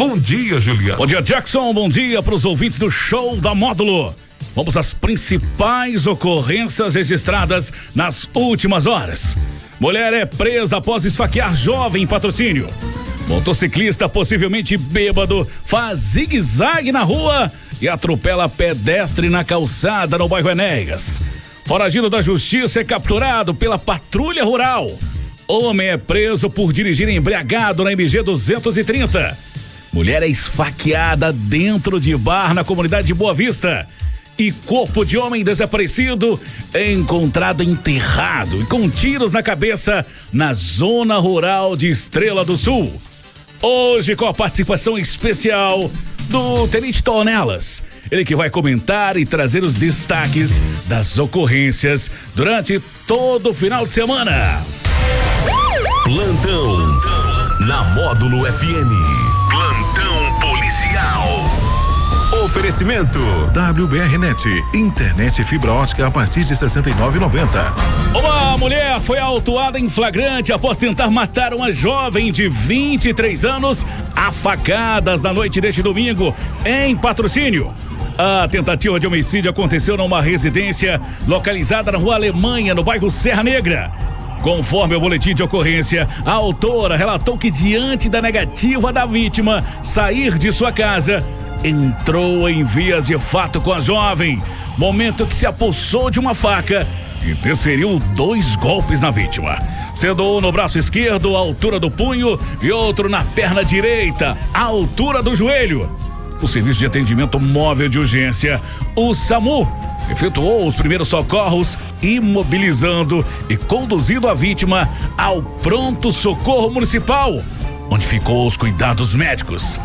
Bom dia, Juliano. Bom dia, Jackson. Bom dia para os ouvintes do show da Módulo. Vamos às principais ocorrências registradas nas últimas horas. Mulher é presa após esfaquear jovem em patrocínio. Motociclista possivelmente bêbado faz zigue-zague na rua e atropela pedestre na calçada no bairro Enéas. Foragido da justiça é capturado pela patrulha rural. Homem é preso por dirigir embriagado na MG 230. Mulher é esfaqueada dentro de bar na comunidade de Boa Vista. E corpo de homem desaparecido é encontrado enterrado e com tiros na cabeça na zona rural de Estrela do Sul. Hoje com a participação especial do Tenente Tonelas. Ele que vai comentar e trazer os destaques das ocorrências durante todo o final de semana. Plantão na Módulo FM. Oferecimento WBRnet, internet fibra ótica a partir de 69,90. Uma mulher foi autuada em flagrante após tentar matar uma jovem de 23 anos a facadas na noite deste domingo em patrocínio. A tentativa de homicídio aconteceu numa residência localizada na rua Alemanha, no bairro Serra Negra. Conforme o boletim de ocorrência, a autora relatou que, diante da negativa da vítima sair de sua casa, entrou em vias de fato com a jovem, momento que se apossou de uma faca e desferiu dois golpes na vítima, sendo um no braço esquerdo, à altura do punho, e outro na perna direita, à altura do joelho. O Serviço de Atendimento Móvel de Urgência, o SAMU, efetuou os primeiros socorros, imobilizando e conduzindo a vítima ao pronto socorro municipal, onde ficou aos cuidados médicos.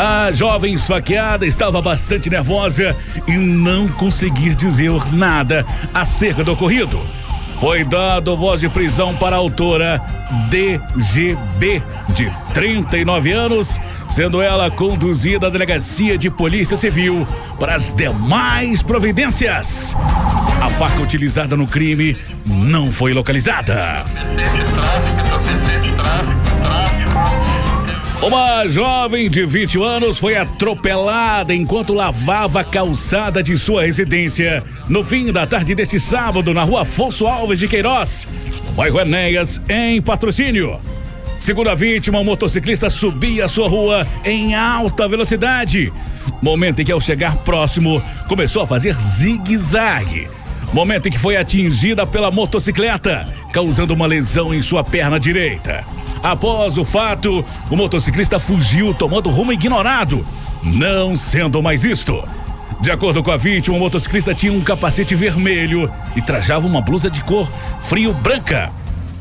A jovem esfaqueada estava bastante nervosa e não conseguia dizer nada acerca do ocorrido. Foi dado voz de prisão para a autora DGB, de 39 anos, sendo ela conduzida à delegacia de Polícia Civil para as demais providências. A faca utilizada no crime não foi localizada. Uma jovem de 20 anos foi atropelada enquanto lavava a calçada de sua residência no fim da tarde deste sábado na rua Afonso Alves de Queiroz, bairro Enéas, em patrocínio. Segundo a vítima, o motociclista subia a sua rua em alta velocidade. Momento em que, ao chegar próximo, começou a fazer zigue-zague. Momento em que foi atingida pela motocicleta, causando uma lesão em sua perna direita. Após o fato, o motociclista fugiu tomando rumo ignorado, não sendo mais visto. De acordo com a vítima, o motociclista tinha um capacete vermelho e trajava uma blusa de cor frio branca.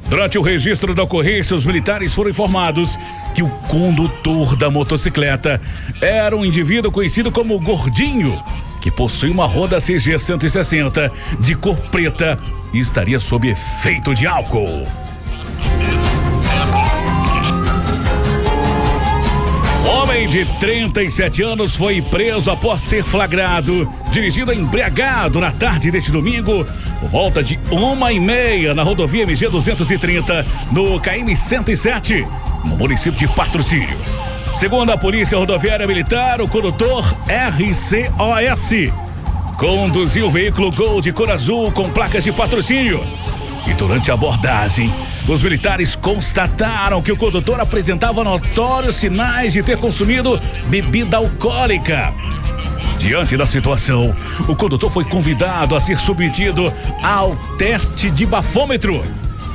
Durante o registro da ocorrência, os militares foram informados que o condutor da motocicleta era um indivíduo conhecido como Gordinho, que possui uma roda CG 160 de cor preta e estaria sob efeito de álcool. Homem de 37 anos foi preso após ser flagrado, dirigindo embriagado na tarde deste domingo, por volta de uma e meia na rodovia MG 230, no KM 107, no município de Patrocínio. Segundo a Polícia Rodoviária Militar, o condutor RCOS conduziu o veículo Gol de cor azul com placas de patrocínio. E durante a abordagem, os militares constataram que o condutor apresentava notórios sinais de ter consumido bebida alcoólica. Diante da situação, o condutor foi convidado a ser submetido ao teste de bafômetro,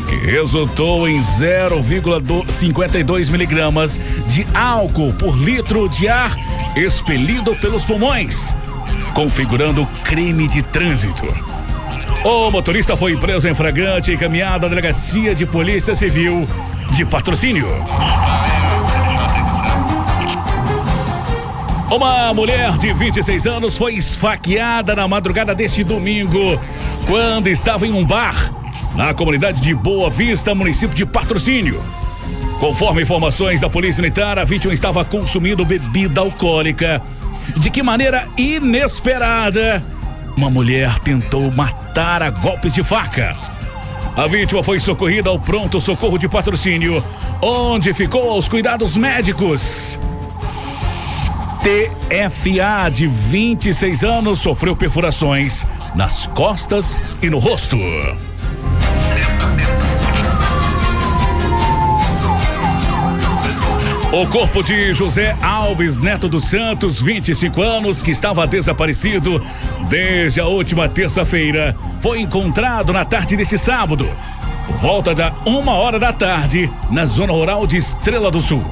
que resultou em 0,52 miligramas de álcool por litro de ar expelido pelos pulmões, configurando crime de trânsito. O motorista foi preso em flagrante e encaminhado à delegacia de polícia civil de patrocínio. Uma mulher de 26 anos foi esfaqueada na madrugada deste domingo, quando estava em um bar na comunidade de Boa Vista, município de Patrocínio. Conforme informações da Polícia Militar, a vítima estava consumindo bebida alcoólica. De que maneira inesperada, uma mulher tentou matar a golpes de faca. A vítima foi socorrida ao pronto socorro de patrocínio, onde ficou aos cuidados médicos. TFA, de 26 anos, sofreu perfurações nas costas e no rosto. O corpo de José Alves Neto dos Santos, 25 anos, que estava desaparecido desde a última terça-feira, foi encontrado na tarde deste sábado, por volta da uma hora da tarde, na zona rural de Estrela do Sul.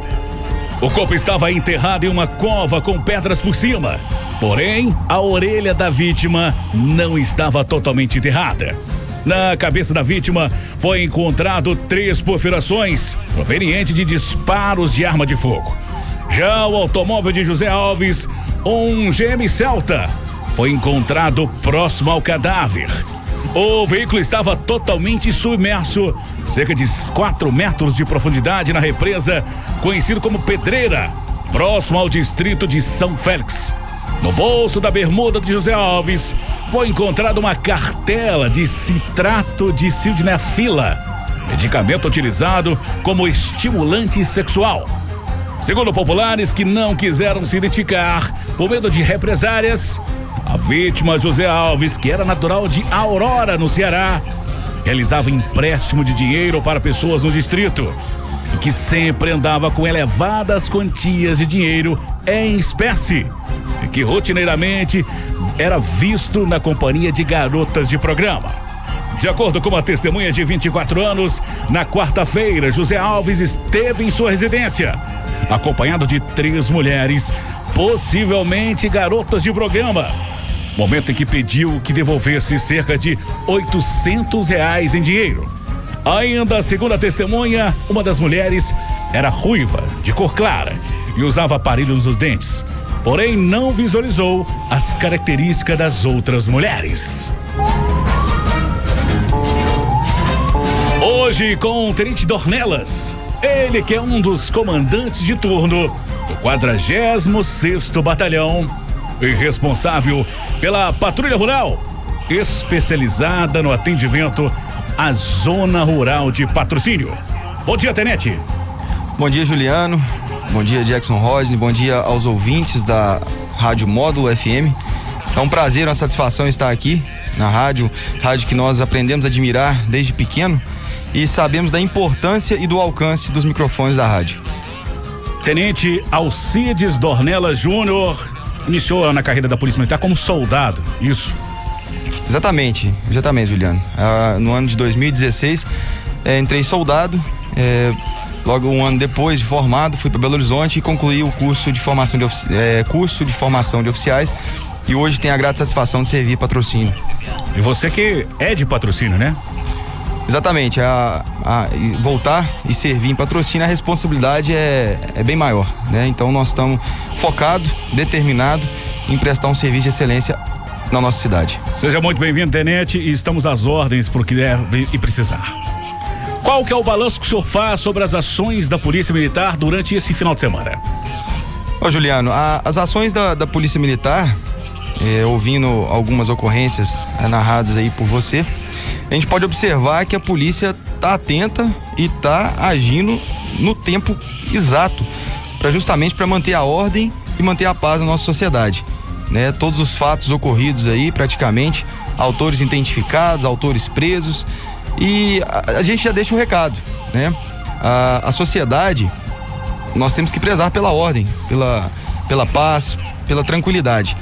O corpo estava enterrado em uma cova com pedras por cima. Porém, a orelha da vítima não estava totalmente enterrada. Na cabeça da vítima foi encontrado três perfurações provenientes de disparos de arma de fogo. Já o automóvel de José Alves, um GM Celta, foi encontrado próximo ao cadáver. O veículo estava totalmente submerso, cerca de 4 metros de profundidade na represa, conhecido como Pedreira, próximo ao distrito de São Félix. No bolso da bermuda de José Alves foi encontrada uma cartela de citrato de sildenafila, medicamento utilizado como estimulante sexual. Segundo populares que não quiseram se identificar por medo de represárias, a vítima José Alves, que era natural de Aurora, no Ceará, realizava empréstimo de dinheiro para pessoas no distrito e que sempre andava com elevadas quantias de dinheiro em espécie que rotineiramente era visto na companhia de garotas de programa. De acordo com uma testemunha de 24 anos, na quarta-feira, José Alves esteve em sua residência, acompanhado de três mulheres, possivelmente garotas de programa. Momento em que pediu que devolvesse cerca de 800 reais em dinheiro. Ainda, segundo a testemunha, uma das mulheres era ruiva, de cor clara e usava aparelhos nos dentes porém não visualizou as características das outras mulheres. Hoje com o Tenente Dornelas, ele que é um dos comandantes de turno do 46º Batalhão e responsável pela Patrulha Rural, especializada no atendimento à Zona Rural de Patrocínio. Bom dia, Tenente. Bom dia, Juliano. Bom dia, Jackson Rodney. Bom dia aos ouvintes da Rádio Módulo FM. É um prazer, uma satisfação estar aqui na rádio, rádio que nós aprendemos a admirar desde pequeno e sabemos da importância e do alcance dos microfones da rádio. Tenente Alcides Dornella Júnior iniciou na carreira da Polícia Militar como soldado, isso? Exatamente, exatamente, Juliano. Ah, no ano de 2016, eh, entrei soldado, eh, Logo um ano depois de formado, fui para Belo Horizonte e concluí o curso de formação de, é, curso de formação de oficiais e hoje tenho a grata satisfação de servir patrocínio. E você que é de patrocínio, né? Exatamente, a, a, voltar e servir em patrocínio, a responsabilidade é, é bem maior, né? Então nós estamos focados, determinados em prestar um serviço de excelência na nossa cidade. Seja muito bem-vindo, Tenente, e estamos às ordens por que deve e precisar. Qual que é o balanço que o senhor faz sobre as ações da Polícia Militar durante esse final de semana? Ô Juliano, a, as ações da, da Polícia Militar, é, ouvindo algumas ocorrências é, narradas aí por você, a gente pode observar que a polícia está atenta e está agindo no tempo exato, para justamente para manter a ordem e manter a paz na nossa sociedade. Né? Todos os fatos ocorridos aí, praticamente, autores identificados, autores presos, e a, a gente já deixa um recado, né? A, a sociedade, nós temos que prezar pela ordem, pela, pela paz, pela tranquilidade.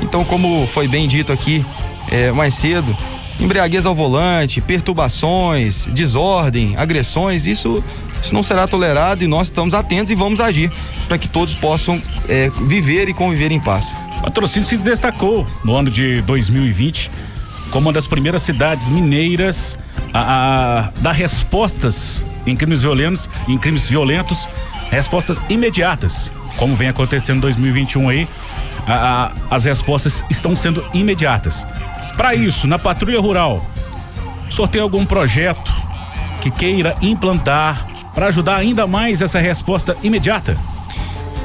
Então, como foi bem dito aqui é, mais cedo, embriaguez ao volante, perturbações, desordem, agressões, isso, isso não será tolerado e nós estamos atentos e vamos agir para que todos possam é, viver e conviver em paz. Patrocínio se destacou no ano de 2020 como uma das primeiras cidades mineiras a, a dar respostas em crimes violentos, em crimes violentos, respostas imediatas, como vem acontecendo em 2021 aí, a, a, as respostas estão sendo imediatas. Para isso, na patrulha rural, o senhor tem algum projeto que queira implantar para ajudar ainda mais essa resposta imediata?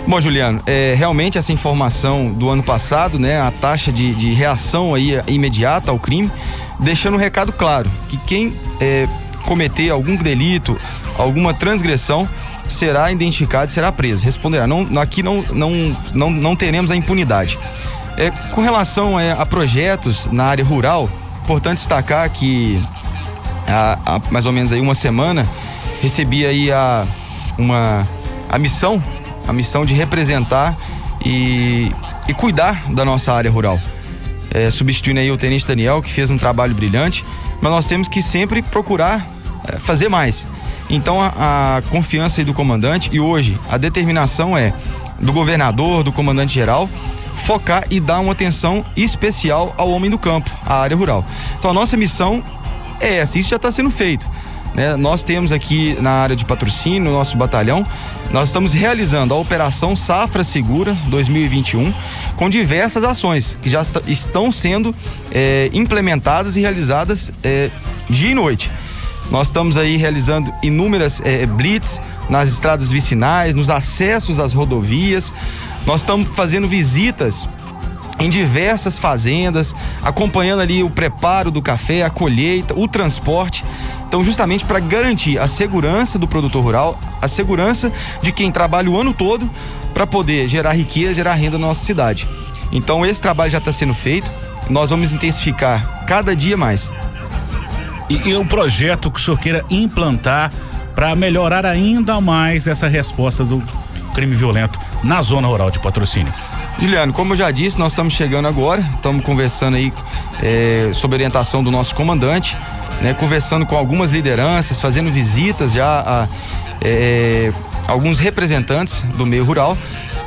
Bom, Juliano, é, realmente essa informação do ano passado, né, a taxa de, de reação aí imediata ao crime, deixando um recado claro que quem é, cometer algum delito, alguma transgressão, será identificado será preso, responderá. Não, aqui não, não, não, não teremos a impunidade. É, com relação é, a projetos na área rural, importante destacar que há, há, mais ou menos aí uma semana recebi aí a, uma, a missão, a missão de representar e, e cuidar da nossa área rural. É, substituindo aí o Tenente Daniel, que fez um trabalho brilhante, mas nós temos que sempre procurar é, fazer mais. Então a, a confiança do comandante e hoje a determinação é do governador, do comandante geral, focar e dar uma atenção especial ao homem do campo, à área rural. Então a nossa missão é essa, isso já está sendo feito. Né? Nós temos aqui na área de patrocínio, no nosso batalhão, nós estamos realizando a Operação Safra Segura 2021 com diversas ações que já estão sendo é, implementadas e realizadas é, dia e noite. Nós estamos aí realizando inúmeras é, blitz nas estradas vicinais, nos acessos às rodovias. Nós estamos fazendo visitas em diversas fazendas, acompanhando ali o preparo do café, a colheita, o transporte. Então, justamente para garantir a segurança do produtor rural, a segurança de quem trabalha o ano todo para poder gerar riqueza, gerar renda na nossa cidade. Então, esse trabalho já está sendo feito. Nós vamos intensificar cada dia mais. E, e o projeto que o senhor queira implantar para melhorar ainda mais essa resposta do crime violento na zona rural de patrocínio? Juliano, como eu já disse, nós estamos chegando agora, estamos conversando aí é, orientação do nosso comandante, né, conversando com algumas lideranças, fazendo visitas já a é, alguns representantes do meio rural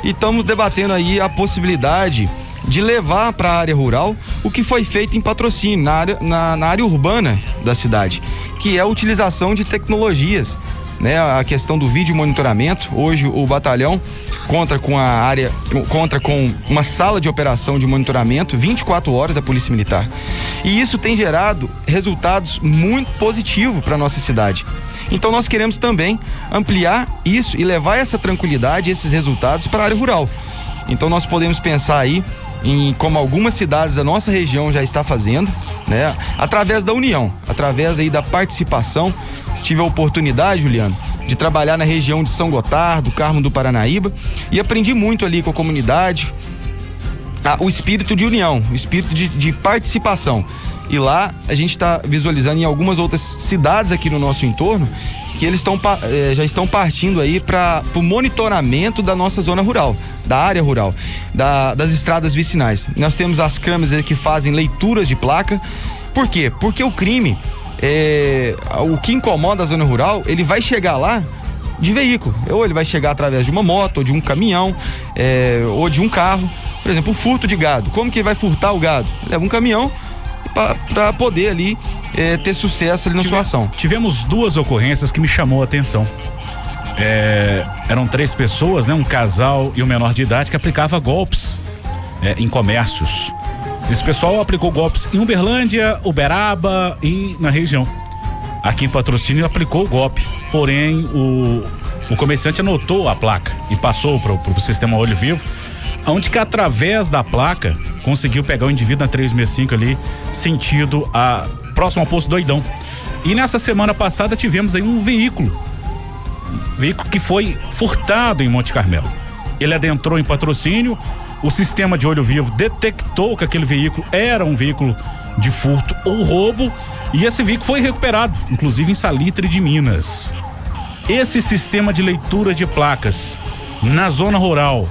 e estamos debatendo aí a possibilidade de levar para a área rural o que foi feito em patrocínio, na área, na, na área urbana da cidade, que é a utilização de tecnologias né, a questão do vídeo monitoramento. Hoje o batalhão conta com a área, conta com uma sala de operação de monitoramento 24 horas da Polícia Militar. E isso tem gerado resultados muito positivos para nossa cidade. Então nós queremos também ampliar isso e levar essa tranquilidade, esses resultados para a área rural. Então nós podemos pensar aí em como algumas cidades da nossa região já está fazendo, né? Através da união, através aí da participação tive a oportunidade, Juliano, de trabalhar na região de São Gotardo, Carmo do Paranaíba, e aprendi muito ali com a comunidade, o espírito de união, o espírito de, de participação. E lá a gente está visualizando em algumas outras cidades aqui no nosso entorno que eles estão eh, já estão partindo aí para o monitoramento da nossa zona rural, da área rural, da, das estradas vicinais. Nós temos as câmeras que fazem leituras de placa. Por quê? Porque o crime é, o que incomoda a zona rural, ele vai chegar lá de veículo. Ou ele vai chegar através de uma moto, ou de um caminhão, é, ou de um carro. Por exemplo, o furto de gado. Como que ele vai furtar o gado? Leva um caminhão para poder ali é, ter sucesso ali na Tive, sua ação. Tivemos duas ocorrências que me chamou a atenção. É, eram três pessoas, né? Um casal e um menor de idade que aplicava golpes é, em comércios. Esse pessoal aplicou golpes em Uberlândia, Uberaba e na região. Aqui em Patrocínio aplicou o golpe, porém o, o comerciante anotou a placa e passou para o sistema Olho Vivo, onde que através da placa conseguiu pegar o indivíduo na 365 ali, sentido a próximo ao posto Doidão. E nessa semana passada tivemos aí um veículo, veículo que foi furtado em Monte Carmelo. Ele adentrou em patrocínio, o sistema de olho vivo detectou que aquele veículo era um veículo de furto ou roubo e esse veículo foi recuperado, inclusive em Salitre de Minas. Esse sistema de leitura de placas na zona rural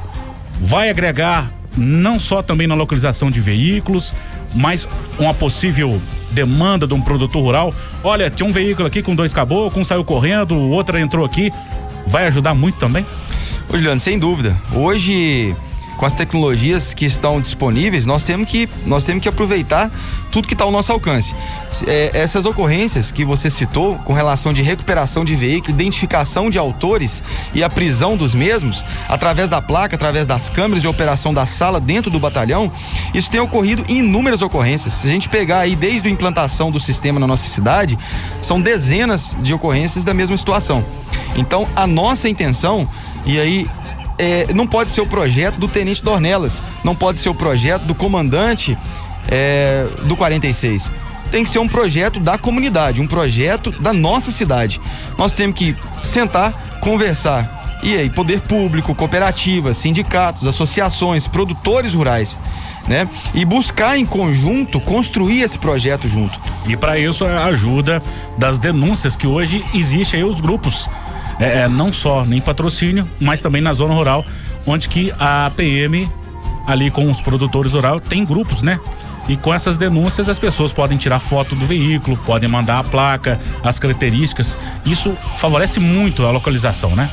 vai agregar não só também na localização de veículos, mas uma possível demanda de um produtor rural. Olha, tinha um veículo aqui com dois caboclos, um saiu correndo, o outro entrou aqui. Vai ajudar muito também? Juliano, sem dúvida. Hoje com as tecnologias que estão disponíveis, nós temos que, nós temos que aproveitar tudo que está ao nosso alcance. É, essas ocorrências que você citou, com relação de recuperação de veículo, identificação de autores e a prisão dos mesmos, através da placa, através das câmeras de operação da sala dentro do batalhão, isso tem ocorrido em inúmeras ocorrências. Se a gente pegar aí desde a implantação do sistema na nossa cidade, são dezenas de ocorrências da mesma situação. Então, a nossa intenção, e aí é, não pode ser o projeto do Tenente Dornelas, não pode ser o projeto do comandante é, do 46. Tem que ser um projeto da comunidade, um projeto da nossa cidade. Nós temos que sentar, conversar e aí, poder público, cooperativas, sindicatos, associações, produtores rurais, né? E buscar em conjunto construir esse projeto junto. E para isso a ajuda das denúncias que hoje existe aí os grupos, é, é, não só nem patrocínio, mas também na zona rural, onde que a PM ali com os produtores rurais tem grupos, né? E com essas denúncias as pessoas podem tirar foto do veículo, podem mandar a placa, as características. Isso favorece muito a localização, né?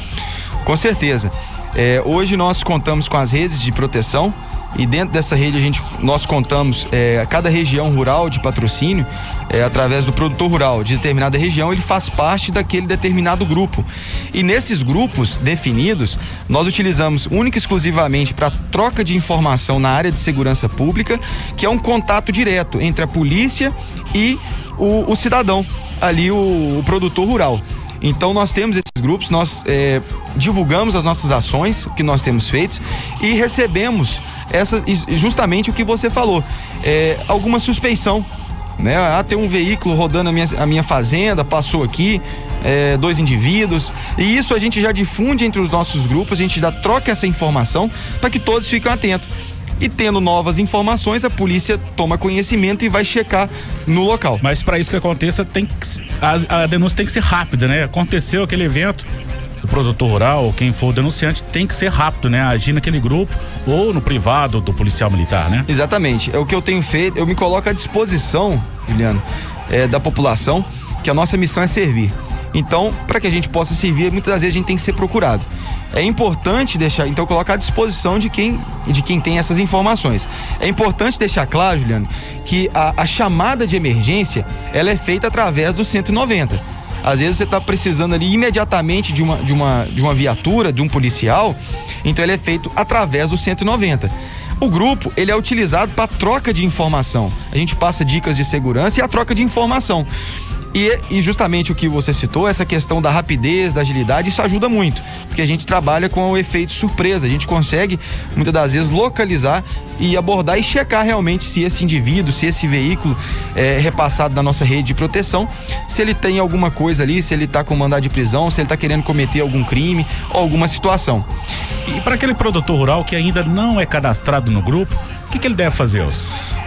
Com certeza. É, hoje nós contamos com as redes de proteção e dentro dessa rede a gente nós contamos é, cada região rural de patrocínio é, através do produtor rural de determinada região ele faz parte daquele determinado grupo. E nesses grupos definidos nós utilizamos única e exclusivamente para troca de informação na área de segurança pública que é um contato direto entre a polícia e o, o cidadão ali o, o produtor rural então nós temos esses grupos, nós é, divulgamos as nossas ações, o que nós temos feito e recebemos essa, justamente o que você falou, é, alguma suspeição. Né? Ah, tem um veículo rodando a minha, a minha fazenda, passou aqui, é, dois indivíduos. E isso a gente já difunde entre os nossos grupos, a gente já troca essa informação para que todos fiquem atentos e tendo novas informações, a polícia toma conhecimento e vai checar no local. Mas para isso que aconteça, tem que, a, a denúncia tem que ser rápida, né? Aconteceu aquele evento, o produtor rural, quem for o denunciante, tem que ser rápido, né? Agir naquele grupo ou no privado do policial militar, né? Exatamente. É o que eu tenho feito, eu me coloco à disposição, Juliano, é, da população, que a nossa missão é servir. Então, para que a gente possa servir, muitas das vezes a gente tem que ser procurado. É importante deixar, então colocar à disposição de quem, de quem tem essas informações. É importante deixar claro, Juliano, que a, a chamada de emergência, ela é feita através do 190. Às vezes você está precisando ali imediatamente de uma, de, uma, de uma viatura, de um policial, então ele é feito através do 190. O grupo, ele é utilizado para troca de informação. A gente passa dicas de segurança e a troca de informação. E, e, justamente o que você citou, essa questão da rapidez, da agilidade, isso ajuda muito, porque a gente trabalha com o efeito surpresa, a gente consegue muitas das vezes localizar e abordar e checar realmente se esse indivíduo, se esse veículo é repassado da nossa rede de proteção, se ele tem alguma coisa ali, se ele está com mandado de prisão, se ele está querendo cometer algum crime ou alguma situação. E para aquele produtor rural que ainda não é cadastrado no grupo, o que, que ele deve fazer,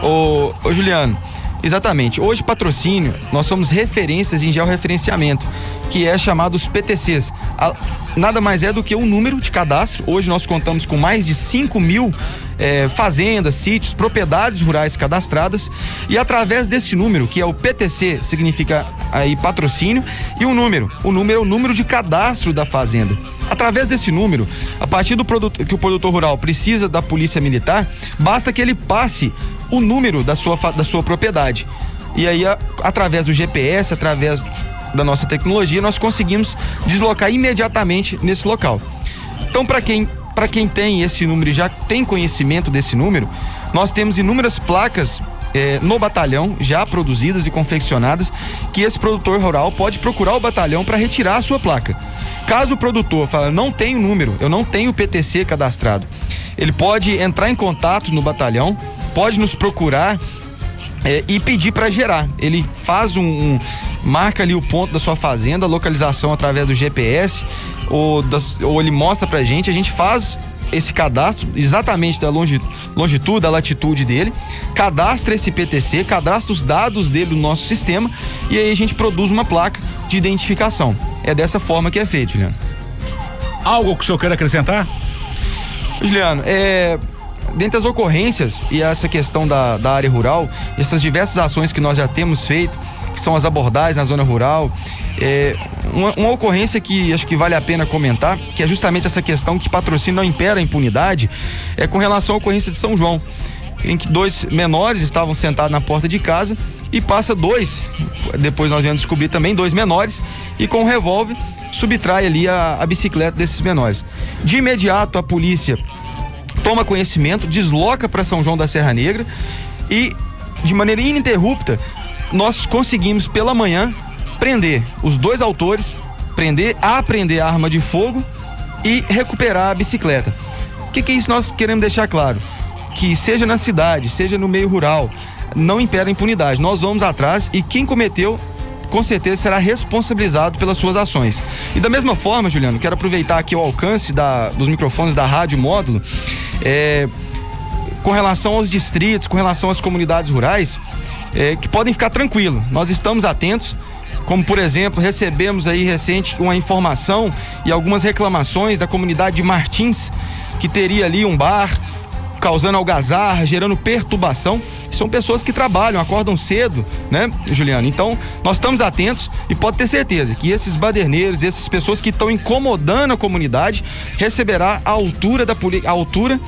Ô, ô Juliano, Exatamente. Hoje, patrocínio, nós somos referências em georreferenciamento, que é chamado os PTCs. A, nada mais é do que um número de cadastro. Hoje nós contamos com mais de 5 mil é, fazendas, sítios, propriedades rurais cadastradas. E através desse número, que é o PTC, significa aí patrocínio, e o número. O número é o número de cadastro da fazenda. Através desse número, a partir do produto que o produtor rural precisa da polícia militar, basta que ele passe o número da sua, da sua propriedade. E aí, a, através do GPS, através da nossa tecnologia, nós conseguimos deslocar imediatamente nesse local. Então, para quem, quem tem esse número e já tem conhecimento desse número, nós temos inúmeras placas é, no batalhão, já produzidas e confeccionadas, que esse produtor rural pode procurar o batalhão para retirar a sua placa. Caso o produtor fale, não tenho número, eu não tenho PTC cadastrado, ele pode entrar em contato no batalhão, pode nos procurar é, e pedir para gerar. Ele faz um, um, marca ali o ponto da sua fazenda, localização através do GPS, ou, das, ou ele mostra pra gente, a gente faz esse cadastro exatamente da longitude, da latitude dele, cadastra esse PTC, cadastra os dados dele no nosso sistema e aí a gente produz uma placa de identificação. É dessa forma que é feito, Juliano. Algo que o senhor quer acrescentar? Juliano, é, dentre as ocorrências e essa questão da, da área rural, essas diversas ações que nós já temos feito, que são as abordagens na zona rural, é, uma, uma, ocorrência que acho que vale a pena comentar, que é justamente essa questão que patrocínio não impera a impunidade, é com relação à ocorrência de São João, em que dois menores estavam sentados na porta de casa e passa dois, depois nós viemos descobrir também dois menores, e com um revólver subtrai ali a, a bicicleta desses menores. De imediato a polícia toma conhecimento, desloca para São João da Serra Negra e de maneira ininterrupta nós conseguimos pela manhã prender os dois autores, prender, apreender a arma de fogo e recuperar a bicicleta. O que, que é isso nós queremos deixar claro? Que seja na cidade, seja no meio rural, não impera a impunidade. Nós vamos atrás e quem cometeu com certeza será responsabilizado pelas suas ações. E da mesma forma, Juliano, quero aproveitar aqui o alcance da, dos microfones da Rádio Módulo, é, com relação aos distritos, com relação às comunidades rurais, é, que podem ficar tranquilos. Nós estamos atentos. Como, por exemplo, recebemos aí recente uma informação e algumas reclamações da comunidade de Martins, que teria ali um bar causando algazarra, gerando perturbação. São pessoas que trabalham, acordam cedo, né, Juliano? Então, nós estamos atentos e pode ter certeza que esses baderneiros, essas pessoas que estão incomodando a comunidade, receberá a altura da a altura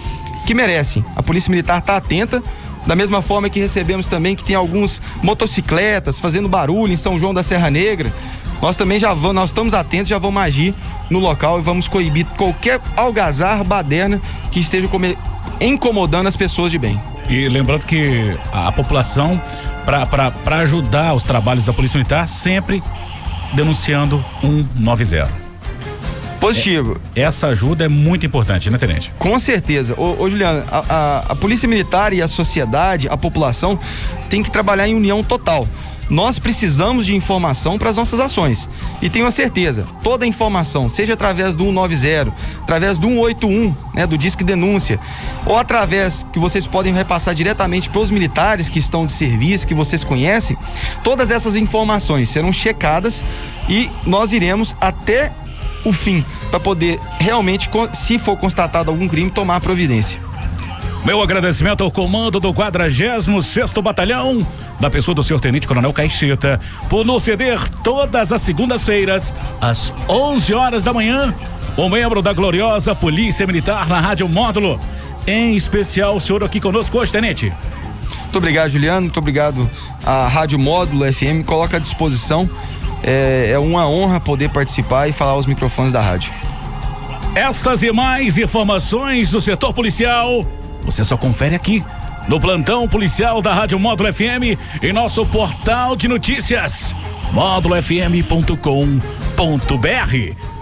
que merecem. A Polícia Militar está atenta da mesma forma que recebemos também que tem alguns motocicletas fazendo barulho em São João da Serra Negra. Nós também já vamos, nós estamos atentos, já vamos agir no local e vamos coibir qualquer algazarra, baderna que esteja incomodando as pessoas de bem. E lembrando que a, população, para ajudar os trabalhos da Polícia Militar, sempre denunciando 190. Positivo. É, essa ajuda é muito importante, né, Tenente? Com certeza. Ô, ô Juliano, a, a, a Polícia Militar e a sociedade, a população, tem que trabalhar em união total nós precisamos de informação para as nossas ações. E tenho a certeza, toda a informação, seja através do 190, através do 181, né, do Disque Denúncia, ou através que vocês podem repassar diretamente para os militares que estão de serviço, que vocês conhecem, todas essas informações serão checadas e nós iremos até o fim para poder realmente, se for constatado algum crime, tomar providência. Meu agradecimento ao comando do 46 Batalhão, da pessoa do senhor Tenente Coronel Caixeta, por nos ceder todas as segundas-feiras, às 11 horas da manhã, um membro da gloriosa Polícia Militar na Rádio Módulo. Em especial, o senhor aqui conosco hoje, Tenente. Muito obrigado, Juliano. Muito obrigado à Rádio Módulo FM. Coloca à disposição. É, é uma honra poder participar e falar aos microfones da rádio. Essas e mais informações do setor policial você só confere aqui no plantão policial da Rádio Módulo FM e nosso portal de notícias módulofm.com.br.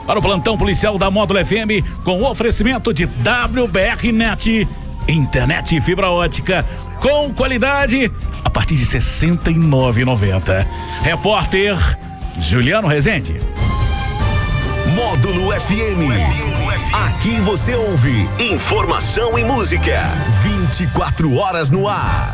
Para o plantão policial da Módulo FM com oferecimento de WBR Net, internet e fibra ótica com qualidade a partir de R$ 69,90. Repórter Juliano Rezende. Módulo FM. Aqui você ouve informação e música. 24 horas no ar.